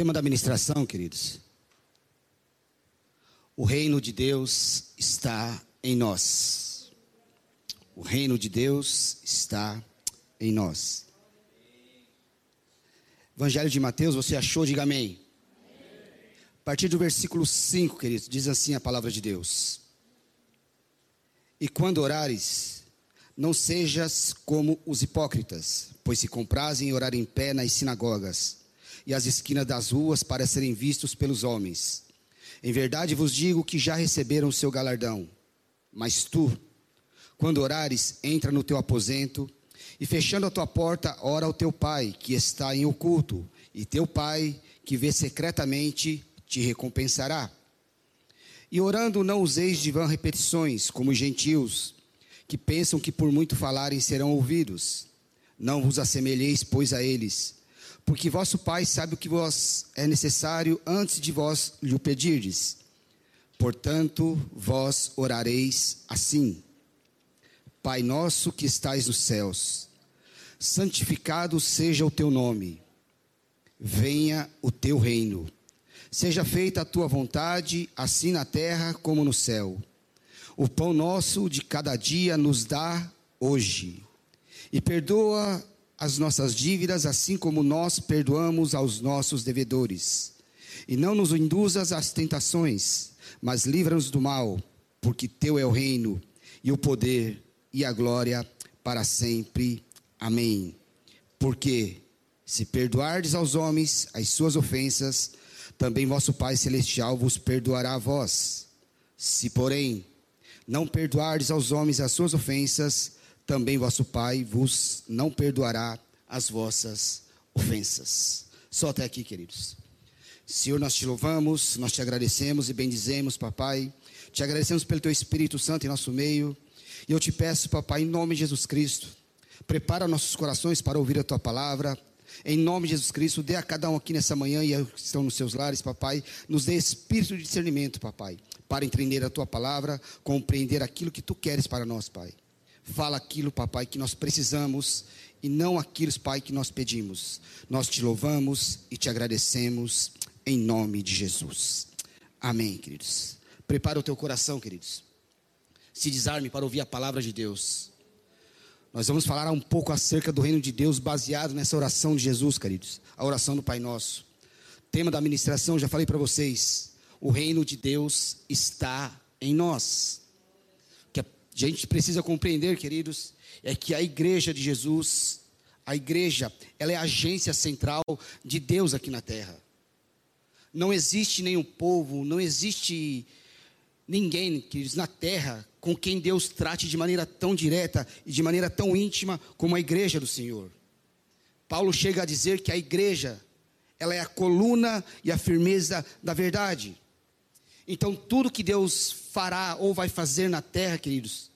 Tema da ministração, queridos. O reino de Deus está em nós. O reino de Deus está em nós. Evangelho de Mateus, você achou? Diga amém. A partir do versículo 5, queridos, diz assim a palavra de Deus: E quando orares, não sejas como os hipócritas, pois se comprazem em orar em pé nas sinagogas e às esquinas das ruas para serem vistos pelos homens. Em verdade vos digo que já receberam o seu galardão. Mas tu, quando orares, entra no teu aposento e fechando a tua porta, ora ao teu pai, que está em oculto, e teu pai, que vê secretamente, te recompensará. E orando, não useis de vã repetições, como os gentios, que pensam que por muito falarem serão ouvidos. Não vos assemelheis, pois, a eles, porque vosso Pai sabe o que vos é necessário antes de vós lhe o pedirdes. Portanto, vós orareis assim: Pai nosso que estais nos céus, santificado seja o teu nome, venha o teu reino, seja feita a tua vontade, assim na terra como no céu. O pão nosso de cada dia nos dá hoje, e perdoa as nossas dívidas, assim como nós perdoamos aos nossos devedores. E não nos induzas às tentações, mas livra-nos do mal, porque teu é o reino, e o poder, e a glória para sempre. Amém. Porque se perdoardes aos homens as suas ofensas, também vosso Pai celestial vos perdoará a vós. Se, porém, não perdoardes aos homens as suas ofensas, também vosso Pai vos não perdoará as vossas ofensas. Só até aqui, queridos. Senhor, nós te louvamos, nós te agradecemos e bendizemos, papai. Te agradecemos pelo teu Espírito Santo em nosso meio. E eu te peço, papai, em nome de Jesus Cristo, prepara nossos corações para ouvir a tua palavra. Em nome de Jesus Cristo, dê a cada um aqui nessa manhã e que estão nos seus lares, papai, nos dê espírito de discernimento, papai, para entender a tua palavra, compreender aquilo que tu queres para nós, pai. Fala aquilo, papai, que nós precisamos e não aquilo, pai, que nós pedimos. Nós te louvamos e te agradecemos em nome de Jesus. Amém, queridos. Prepara o teu coração, queridos. Se desarme para ouvir a palavra de Deus. Nós vamos falar um pouco acerca do reino de Deus baseado nessa oração de Jesus, queridos. A oração do Pai Nosso. Tema da ministração, já falei para vocês. O reino de Deus está em nós a gente precisa compreender, queridos, é que a igreja de Jesus, a igreja, ela é a agência central de Deus aqui na terra. Não existe nenhum povo, não existe ninguém, queridos, na terra com quem Deus trate de maneira tão direta e de maneira tão íntima como a igreja do Senhor. Paulo chega a dizer que a igreja, ela é a coluna e a firmeza da verdade. Então, tudo que Deus fará ou vai fazer na terra, queridos,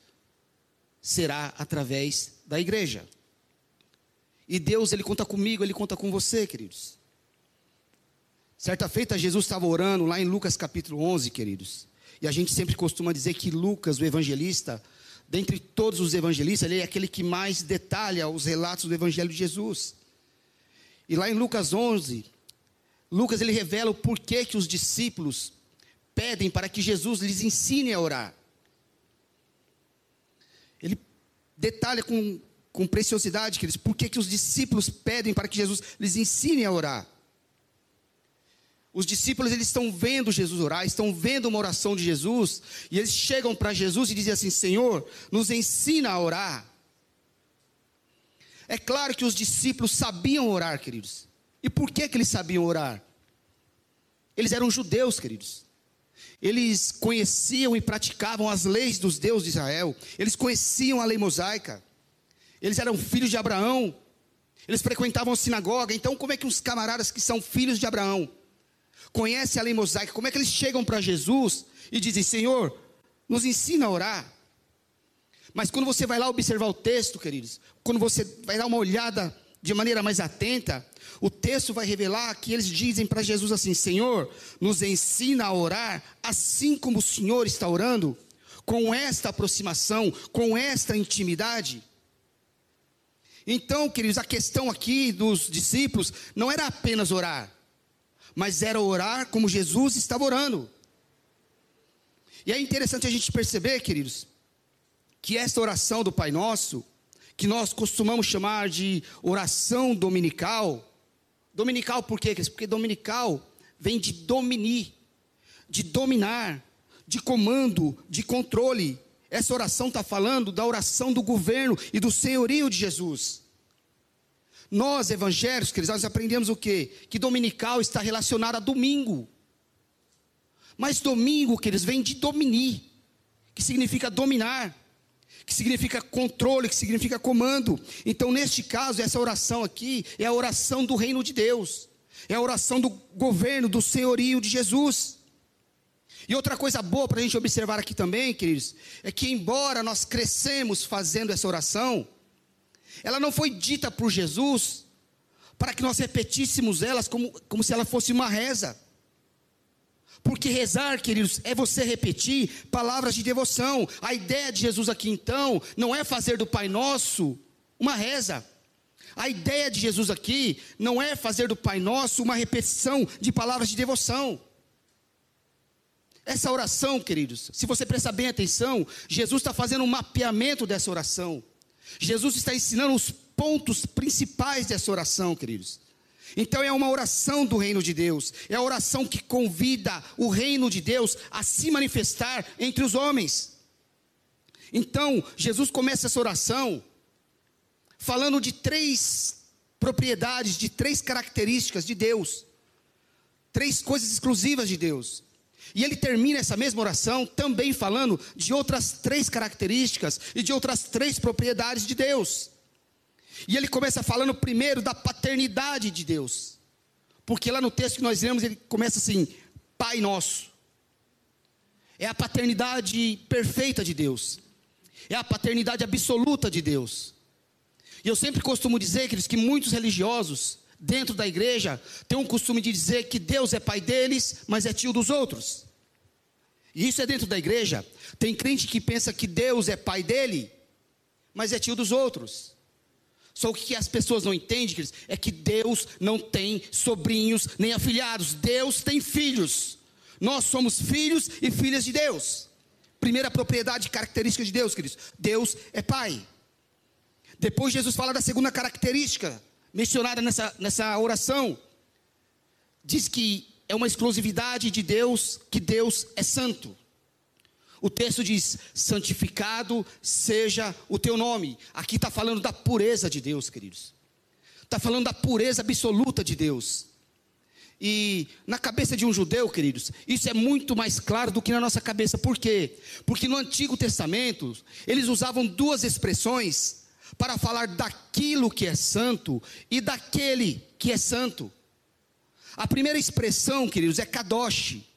será através da igreja. E Deus, Ele conta comigo, Ele conta com você, queridos. Certa feita, Jesus estava orando lá em Lucas capítulo 11, queridos. E a gente sempre costuma dizer que Lucas, o evangelista, dentre todos os evangelistas, ele é aquele que mais detalha os relatos do evangelho de Jesus. E lá em Lucas 11, Lucas ele revela o porquê que os discípulos pedem para que Jesus lhes ensine a orar. Ele detalha com, com preciosidade, queridos, por que, os discípulos pedem para que Jesus lhes ensine a orar. Os discípulos eles estão vendo Jesus orar, estão vendo uma oração de Jesus, e eles chegam para Jesus e dizem assim: Senhor, nos ensina a orar. É claro que os discípulos sabiam orar, queridos. E por que, que eles sabiam orar? Eles eram judeus, queridos. Eles conheciam e praticavam as leis dos deuses de Israel. Eles conheciam a lei mosaica. Eles eram filhos de Abraão. Eles frequentavam a sinagoga. Então, como é que os camaradas que são filhos de Abraão conhecem a lei mosaica? Como é que eles chegam para Jesus e dizem: Senhor, nos ensina a orar? Mas quando você vai lá observar o texto, queridos, quando você vai dar uma olhada de maneira mais atenta, o texto vai revelar que eles dizem para Jesus assim: Senhor, nos ensina a orar assim como o Senhor está orando, com esta aproximação, com esta intimidade. Então, queridos, a questão aqui dos discípulos não era apenas orar, mas era orar como Jesus estava orando. E é interessante a gente perceber, queridos, que esta oração do Pai Nosso, que nós costumamos chamar de oração dominical, dominical por quê? Porque dominical vem de dominir, de dominar, de comando, de controle. Essa oração está falando da oração do governo e do senhorio de Jesus. Nós, evangélicos, queridos, nós aprendemos o quê? Que dominical está relacionado a domingo. Mas domingo, queridos, vem de dominir, que significa dominar, que significa controle, que significa comando. Então, neste caso, essa oração aqui é a oração do reino de Deus, é a oração do governo, do senhorio de Jesus. E outra coisa boa para a gente observar aqui também, queridos, é que embora nós crescemos fazendo essa oração, ela não foi dita por Jesus para que nós repetíssemos elas como, como se ela fosse uma reza. Porque rezar, queridos, é você repetir palavras de devoção. A ideia de Jesus aqui então não é fazer do Pai Nosso uma reza. A ideia de Jesus aqui não é fazer do Pai Nosso uma repetição de palavras de devoção. Essa oração, queridos, se você prestar bem atenção, Jesus está fazendo um mapeamento dessa oração. Jesus está ensinando os pontos principais dessa oração, queridos. Então é uma oração do reino de Deus, é a oração que convida o reino de Deus a se manifestar entre os homens. Então, Jesus começa essa oração falando de três propriedades, de três características de Deus, três coisas exclusivas de Deus. E ele termina essa mesma oração também falando de outras três características e de outras três propriedades de Deus. E ele começa falando primeiro da paternidade de Deus. Porque lá no texto que nós lemos, ele começa assim: Pai nosso. É a paternidade perfeita de Deus. É a paternidade absoluta de Deus. E eu sempre costumo dizer, queridos, que muitos religiosos dentro da igreja têm um costume de dizer que Deus é pai deles, mas é tio dos outros. E isso é dentro da igreja. Tem crente que pensa que Deus é pai dele, mas é tio dos outros. Só o que as pessoas não entendem, queridos, é que Deus não tem sobrinhos nem afilhados. Deus tem filhos. Nós somos filhos e filhas de Deus. Primeira propriedade característica de Deus, queridos. Deus é Pai. Depois Jesus fala da segunda característica mencionada nessa, nessa oração. Diz que é uma exclusividade de Deus, que Deus é santo. O texto diz: santificado seja o teu nome. Aqui está falando da pureza de Deus, queridos. Está falando da pureza absoluta de Deus. E na cabeça de um judeu, queridos, isso é muito mais claro do que na nossa cabeça. Por quê? Porque no Antigo Testamento, eles usavam duas expressões para falar daquilo que é santo e daquele que é santo. A primeira expressão, queridos, é kadosh.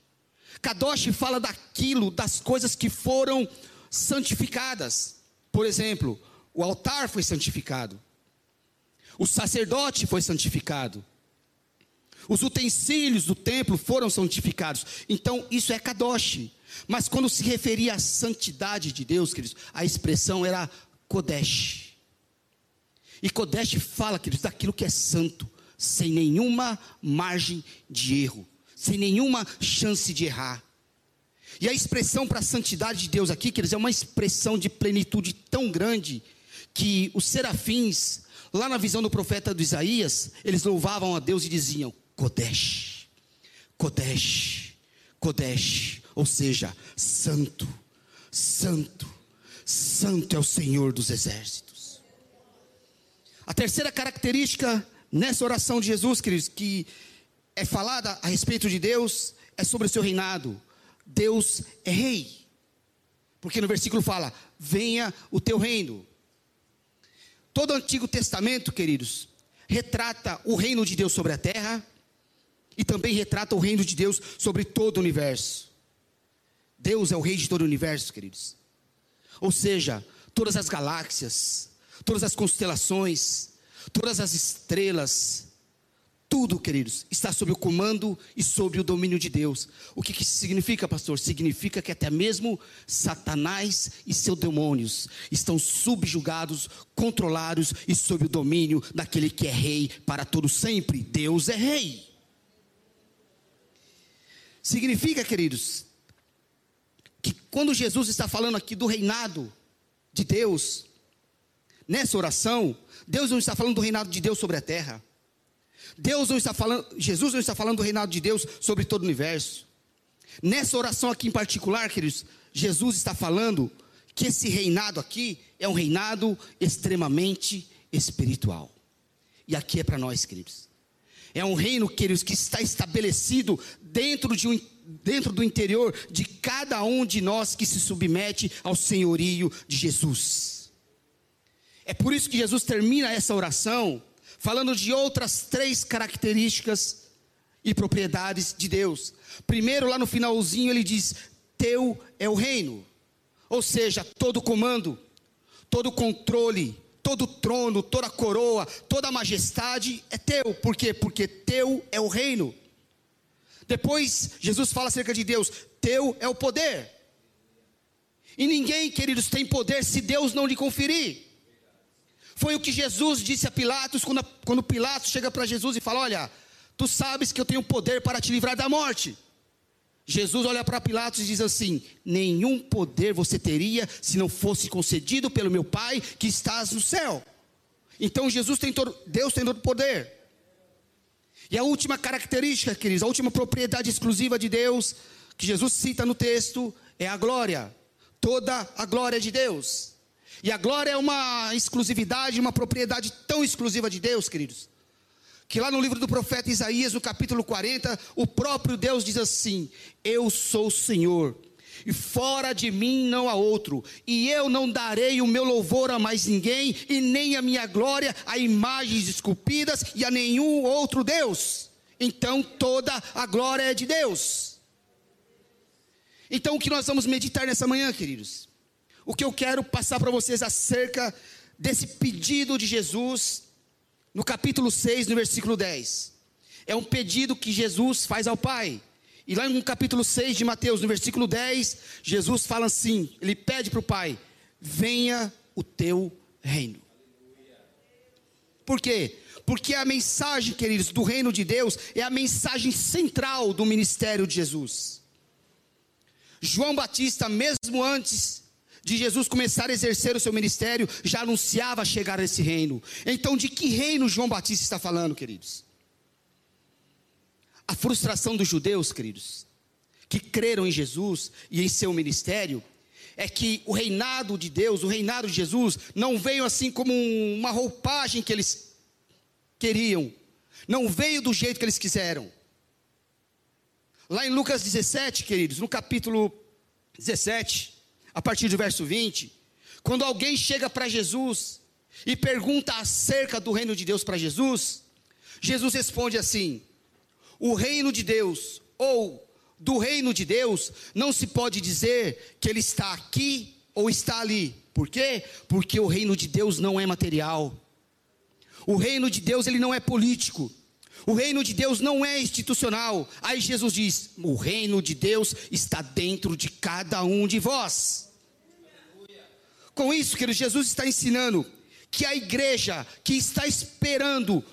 Kadosh fala daquilo, das coisas que foram santificadas. Por exemplo, o altar foi santificado. O sacerdote foi santificado. Os utensílios do templo foram santificados. Então, isso é Kadosh. Mas quando se referia à santidade de Deus, queridos, a expressão era Kodesh. E Kodesh fala, queridos, daquilo que é santo, sem nenhuma margem de erro sem nenhuma chance de errar. E a expressão para a santidade de Deus aqui, queridos, é uma expressão de plenitude tão grande que os serafins, lá na visão do profeta do Isaías, eles louvavam a Deus e diziam: Kodesh, Kodesh, Kodesh, ou seja, santo, santo, santo é o Senhor dos exércitos. A terceira característica nessa oração de Jesus, queridos, que é falada a respeito de Deus é sobre o seu reinado. Deus é rei. Porque no versículo fala: venha o teu reino. Todo o Antigo Testamento, queridos, retrata o reino de Deus sobre a terra e também retrata o reino de Deus sobre todo o universo. Deus é o rei de todo o universo, queridos. Ou seja, todas as galáxias, todas as constelações, todas as estrelas, tudo, queridos, está sob o comando e sob o domínio de Deus. O que, que isso significa, pastor? Significa que até mesmo Satanás e seus demônios estão subjugados, controlados e sob o domínio daquele que é rei para todo sempre. Deus é rei. Significa, queridos, que quando Jesus está falando aqui do reinado de Deus, nessa oração, Deus não está falando do reinado de Deus sobre a terra. Deus não está falando, Jesus não está falando do reinado de Deus sobre todo o universo. Nessa oração aqui em particular, queridos, Jesus está falando que esse reinado aqui é um reinado extremamente espiritual. E aqui é para nós, queridos. É um reino, queridos, que está estabelecido dentro, de um, dentro do interior de cada um de nós que se submete ao senhorio de Jesus. É por isso que Jesus termina essa oração falando de outras três características e propriedades de Deus. Primeiro, lá no finalzinho, ele diz: Teu é o reino. Ou seja, todo comando, todo controle, todo trono, toda coroa, toda majestade é teu. Por quê? Porque teu é o reino. Depois, Jesus fala acerca de Deus: Teu é o poder. E ninguém, queridos, tem poder se Deus não lhe conferir. Foi o que Jesus disse a Pilatos, quando, quando Pilatos chega para Jesus e fala: Olha, tu sabes que eu tenho poder para te livrar da morte. Jesus olha para Pilatos e diz assim: Nenhum poder você teria se não fosse concedido pelo meu Pai que estás no céu. Então Jesus tem todo, Deus tem todo poder. E a última característica, queridos, a última propriedade exclusiva de Deus, que Jesus cita no texto, é a glória. Toda a glória de Deus. E a glória é uma exclusividade, uma propriedade tão exclusiva de Deus, queridos, que lá no livro do profeta Isaías, no capítulo 40, o próprio Deus diz assim: Eu sou o Senhor, e fora de mim não há outro, e eu não darei o meu louvor a mais ninguém, e nem a minha glória a imagens esculpidas e a nenhum outro Deus. Então toda a glória é de Deus. Então o que nós vamos meditar nessa manhã, queridos? O que eu quero passar para vocês acerca desse pedido de Jesus no capítulo 6, no versículo 10. É um pedido que Jesus faz ao Pai. E lá no capítulo 6 de Mateus, no versículo 10, Jesus fala assim: ele pede para o Pai: venha o teu reino. Por quê? Porque a mensagem, queridos, do reino de Deus é a mensagem central do ministério de Jesus. João Batista, mesmo antes de Jesus começar a exercer o seu ministério, já anunciava chegar a esse reino. Então, de que reino João Batista está falando, queridos? A frustração dos judeus, queridos, que creram em Jesus e em seu ministério, é que o reinado de Deus, o reinado de Jesus, não veio assim como uma roupagem que eles queriam, não veio do jeito que eles quiseram. Lá em Lucas 17, queridos, no capítulo 17, a partir do verso 20, quando alguém chega para Jesus e pergunta acerca do reino de Deus para Jesus, Jesus responde assim: O reino de Deus ou do reino de Deus não se pode dizer que ele está aqui ou está ali. Por quê? Porque o reino de Deus não é material. O reino de Deus ele não é político. O reino de Deus não é institucional. Aí Jesus diz: O reino de Deus está dentro de cada um de vós. Com isso, querido, Jesus está ensinando que a igreja que está esperando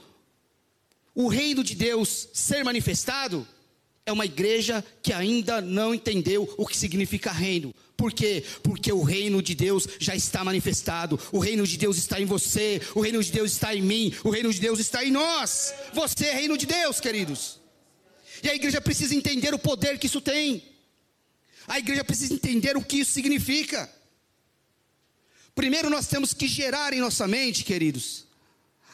o reino de Deus ser manifestado é uma igreja que ainda não entendeu o que significa reino. Por quê? Porque o reino de Deus já está manifestado. O reino de Deus está em você, o reino de Deus está em mim, o reino de Deus está em nós. Você é reino de Deus, queridos. E a igreja precisa entender o poder que isso tem. A igreja precisa entender o que isso significa. Primeiro nós temos que gerar em nossa mente, queridos,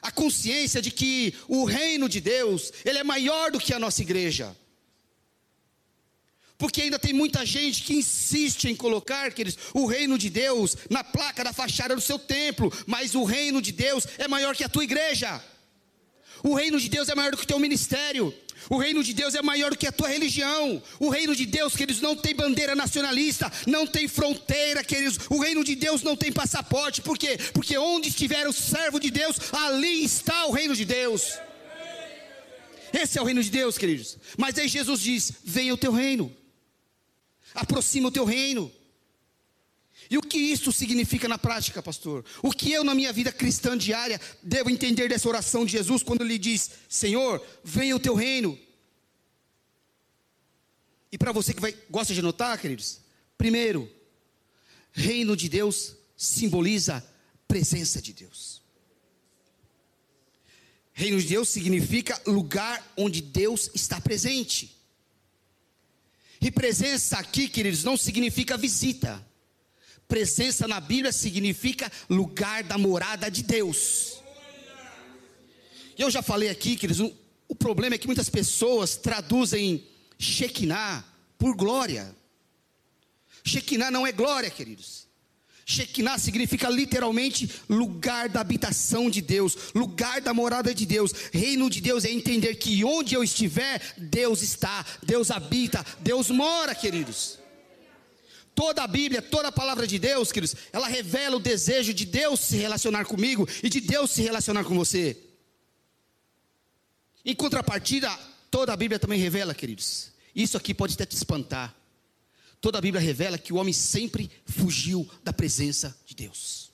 a consciência de que o reino de Deus, ele é maior do que a nossa igreja. Porque ainda tem muita gente que insiste em colocar, queridos, o reino de Deus na placa da fachada do seu templo, mas o reino de Deus é maior que a tua igreja. O reino de Deus é maior do que o teu ministério. O reino de Deus é maior do que a tua religião. O reino de Deus, queridos, não tem bandeira nacionalista, não tem fronteira, queridos. O reino de Deus não tem passaporte. Por quê? Porque onde estiver o servo de Deus, ali está o reino de Deus. Esse é o reino de Deus, queridos. Mas aí Jesus diz: venha o teu reino, aproxima o teu reino. E o que isso significa na prática, pastor? O que eu, na minha vida cristã diária, devo entender dessa oração de Jesus quando ele diz: Senhor, venha o teu reino. E para você que vai, gosta de anotar, queridos, primeiro, reino de Deus simboliza presença de Deus. Reino de Deus significa lugar onde Deus está presente. E presença aqui, queridos, não significa visita. Presença na Bíblia significa lugar da morada de Deus. Eu já falei aqui, queridos, o problema é que muitas pessoas traduzem Shekinah por glória. Shekinah não é glória, queridos. Shekinah significa literalmente lugar da habitação de Deus, lugar da morada de Deus. Reino de Deus é entender que onde eu estiver, Deus está, Deus habita, Deus mora, queridos. Toda a Bíblia, toda a palavra de Deus, queridos, ela revela o desejo de Deus se relacionar comigo e de Deus se relacionar com você. Em contrapartida, toda a Bíblia também revela, queridos. Isso aqui pode até te espantar. Toda a Bíblia revela que o homem sempre fugiu da presença de Deus.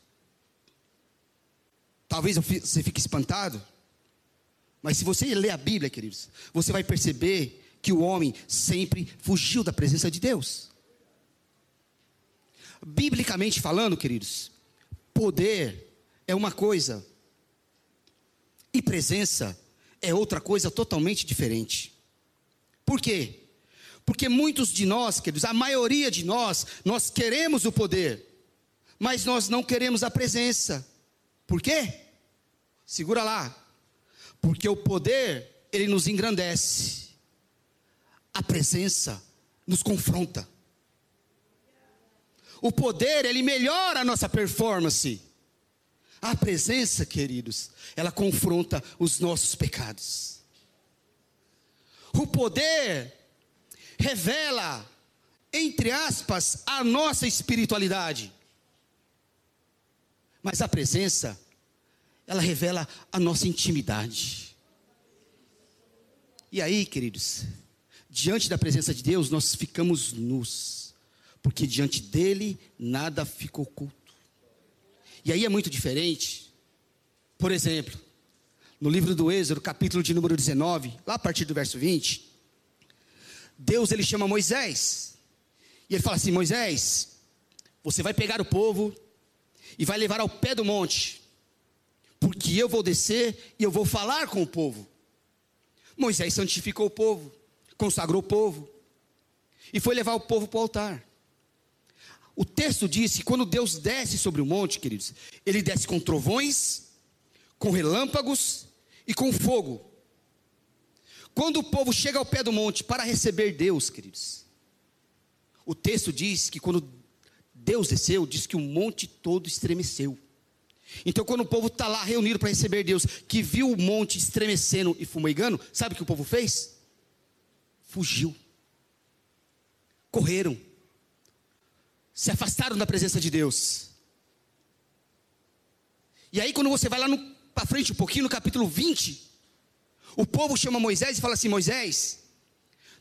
Talvez você fique espantado, mas se você ler a Bíblia, queridos, você vai perceber que o homem sempre fugiu da presença de Deus. Biblicamente falando, queridos, poder é uma coisa e presença é outra coisa totalmente diferente. Por quê? Porque muitos de nós, queridos, a maioria de nós, nós queremos o poder, mas nós não queremos a presença. Por quê? Segura lá. Porque o poder, ele nos engrandece. A presença nos confronta. O poder, ele melhora a nossa performance. A presença, queridos, ela confronta os nossos pecados. O poder, revela, entre aspas, a nossa espiritualidade. Mas a presença, ela revela a nossa intimidade. E aí, queridos, diante da presença de Deus, nós ficamos nus, porque diante dele nada fica oculto. E aí é muito diferente. Por exemplo, no livro do Êxodo, capítulo de número 19, lá a partir do verso 20, Deus ele chama Moisés. E ele fala assim: Moisés, você vai pegar o povo e vai levar ao pé do monte, porque eu vou descer e eu vou falar com o povo. Moisés santificou o povo, consagrou o povo e foi levar o povo para o altar. O texto diz que quando Deus desce sobre o monte, queridos, ele desce com trovões, com relâmpagos e com fogo. Quando o povo chega ao pé do monte para receber Deus, queridos, o texto diz que quando Deus desceu, diz que o monte todo estremeceu. Então, quando o povo está lá reunido para receber Deus, que viu o monte estremecendo e fumegando, sabe o que o povo fez? Fugiu, correram, se afastaram da presença de Deus. E aí, quando você vai lá para frente um pouquinho, no capítulo 20, o povo chama Moisés e fala assim: Moisés,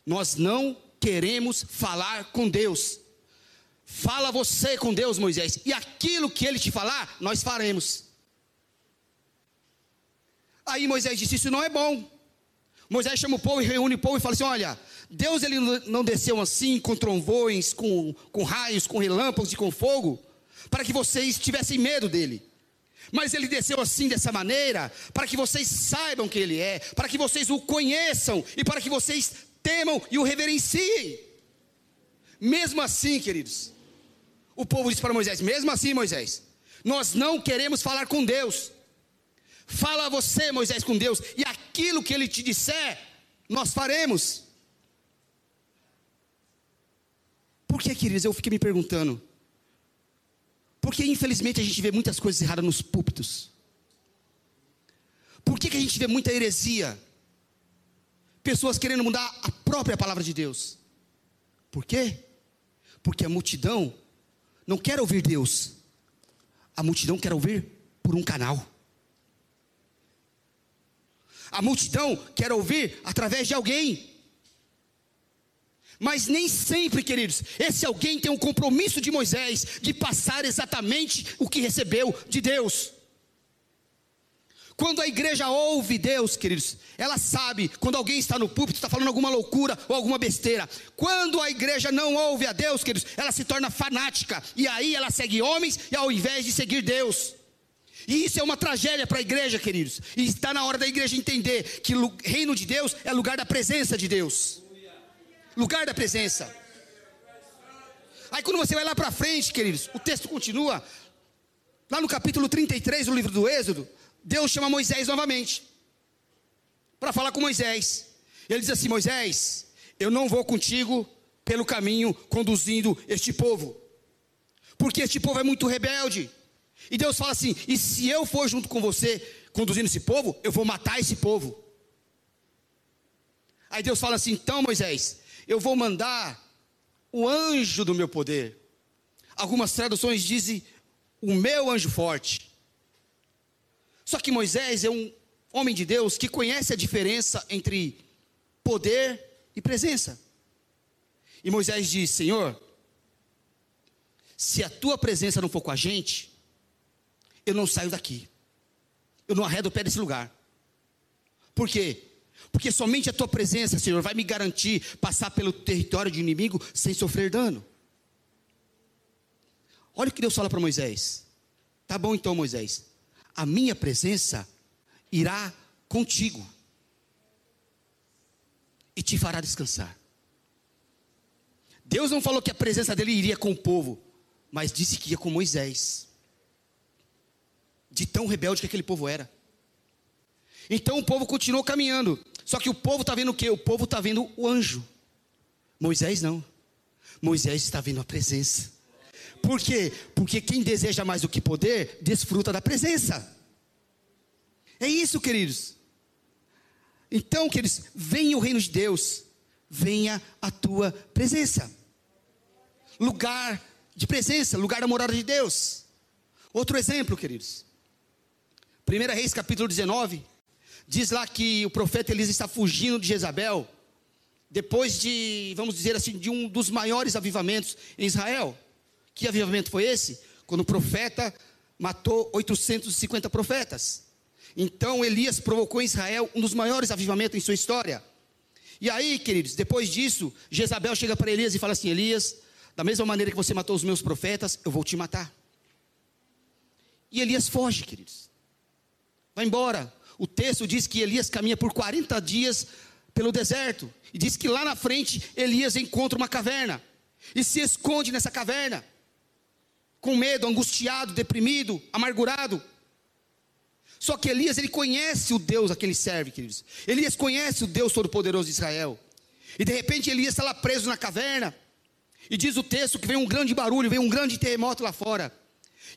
nós não queremos falar com Deus. Fala você com Deus, Moisés, e aquilo que ele te falar, nós faremos. Aí Moisés disse: Isso não é bom. Moisés chama o povo e reúne o povo e fala assim: Olha, Deus ele não desceu assim com trovões, com, com raios, com relâmpagos e com fogo, para que vocês tivessem medo dele. Mas ele desceu assim, dessa maneira, para que vocês saibam quem ele é, para que vocês o conheçam e para que vocês temam e o reverenciem. Mesmo assim, queridos, o povo disse para Moisés: mesmo assim, Moisés, nós não queremos falar com Deus. Fala você, Moisés, com Deus, e aquilo que ele te disser, nós faremos. Por que, queridos? Eu fiquei me perguntando. Porque infelizmente a gente vê muitas coisas erradas nos púlpitos. Por que, que a gente vê muita heresia? Pessoas querendo mudar a própria palavra de Deus. Por quê? Porque a multidão não quer ouvir Deus. A multidão quer ouvir por um canal. A multidão quer ouvir através de alguém. Mas nem sempre, queridos, esse alguém tem um compromisso de Moisés de passar exatamente o que recebeu de Deus. Quando a igreja ouve Deus, queridos, ela sabe quando alguém está no púlpito, está falando alguma loucura ou alguma besteira. Quando a igreja não ouve a Deus, queridos, ela se torna fanática. E aí ela segue homens e ao invés de seguir Deus. E isso é uma tragédia para a igreja, queridos. E está na hora da igreja entender que o reino de Deus é lugar da presença de Deus. Lugar da presença. Aí quando você vai lá para frente, queridos, o texto continua. Lá no capítulo 33 do livro do Êxodo, Deus chama Moisés novamente para falar com Moisés. Ele diz assim: Moisés, eu não vou contigo pelo caminho conduzindo este povo, porque este povo é muito rebelde. E Deus fala assim: e se eu for junto com você conduzindo esse povo, eu vou matar esse povo. Aí Deus fala assim: então Moisés, eu vou mandar o anjo do meu poder. Algumas traduções dizem o meu anjo forte. Só que Moisés é um homem de Deus que conhece a diferença entre poder e presença. E Moisés diz: Senhor, se a tua presença não for com a gente, eu não saio daqui. Eu não arredo o pé desse lugar. Por quê? Porque somente a tua presença, Senhor, vai me garantir passar pelo território de inimigo sem sofrer dano. Olha o que Deus fala para Moisés. Tá bom então, Moisés a minha presença irá contigo e te fará descansar. Deus não falou que a presença dele iria com o povo, mas disse que ia com Moisés. De tão rebelde que aquele povo era. Então o povo continuou caminhando. Só que o povo está vendo o quê? O povo está vendo o anjo. Moisés não. Moisés está vendo a presença. Por quê? Porque quem deseja mais do que poder, desfruta da presença. É isso, queridos. Então, queridos, venha o reino de Deus, venha a tua presença. Lugar de presença, lugar da morada de Deus. Outro exemplo, queridos. 1 Reis capítulo 19, diz lá que o profeta Elias está fugindo de Jezabel, depois de, vamos dizer assim, de um dos maiores avivamentos em Israel. Que avivamento foi esse? Quando o profeta matou 850 profetas. Então Elias provocou em Israel um dos maiores avivamentos em sua história. E aí, queridos, depois disso, Jezabel chega para Elias e fala assim: Elias, da mesma maneira que você matou os meus profetas, eu vou te matar. E Elias foge, queridos. Vai embora. O texto diz que Elias caminha por 40 dias pelo deserto. E diz que lá na frente Elias encontra uma caverna. E se esconde nessa caverna com medo, angustiado, deprimido, amargurado. Só que Elias, ele conhece o Deus a que ele serve, queridos. Elias conhece o Deus Todo-Poderoso de Israel. E de repente Elias está lá preso na caverna. E diz o texto que vem um grande barulho, vem um grande terremoto lá fora.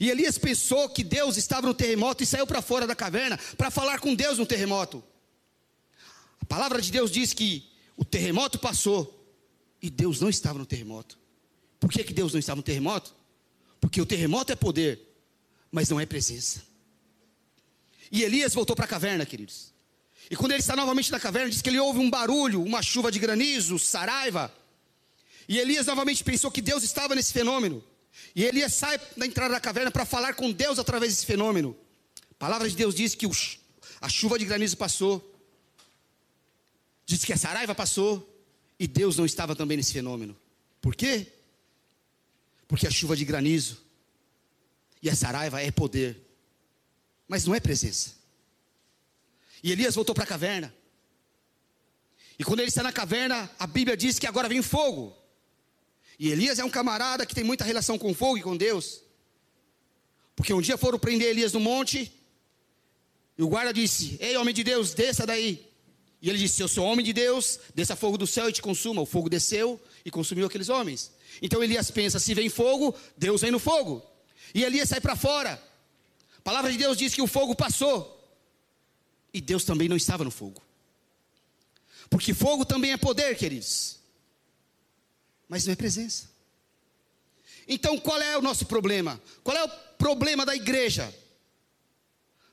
E Elias pensou que Deus estava no terremoto e saiu para fora da caverna para falar com Deus no terremoto. A palavra de Deus diz que o terremoto passou e Deus não estava no terremoto. Por que, que Deus não estava no terremoto? Porque o terremoto é poder, mas não é presença. E Elias voltou para a caverna, queridos. E quando ele está novamente na caverna, diz que ele ouve um barulho, uma chuva de granizo, saraiva. E Elias novamente pensou que Deus estava nesse fenômeno. E Elias sai da entrada da caverna para falar com Deus através desse fenômeno. A palavra de Deus diz que a chuva de granizo passou. Diz que a saraiva passou. E Deus não estava também nesse fenômeno. Por quê? Porque a chuva de granizo e a saraiva é poder, mas não é presença. E Elias voltou para a caverna. E quando ele está na caverna, a Bíblia diz que agora vem fogo. E Elias é um camarada que tem muita relação com fogo e com Deus. Porque um dia foram prender Elias no monte, e o guarda disse: Ei, homem de Deus, desça daí. E ele disse: Eu sou homem de Deus, desça fogo do céu e te consuma. O fogo desceu e consumiu aqueles homens. Então Elias pensa: se vem fogo, Deus vem no fogo. E Elias sai para fora. A palavra de Deus diz que o fogo passou. E Deus também não estava no fogo. Porque fogo também é poder, queridos. Mas não é presença. Então qual é o nosso problema? Qual é o problema da igreja?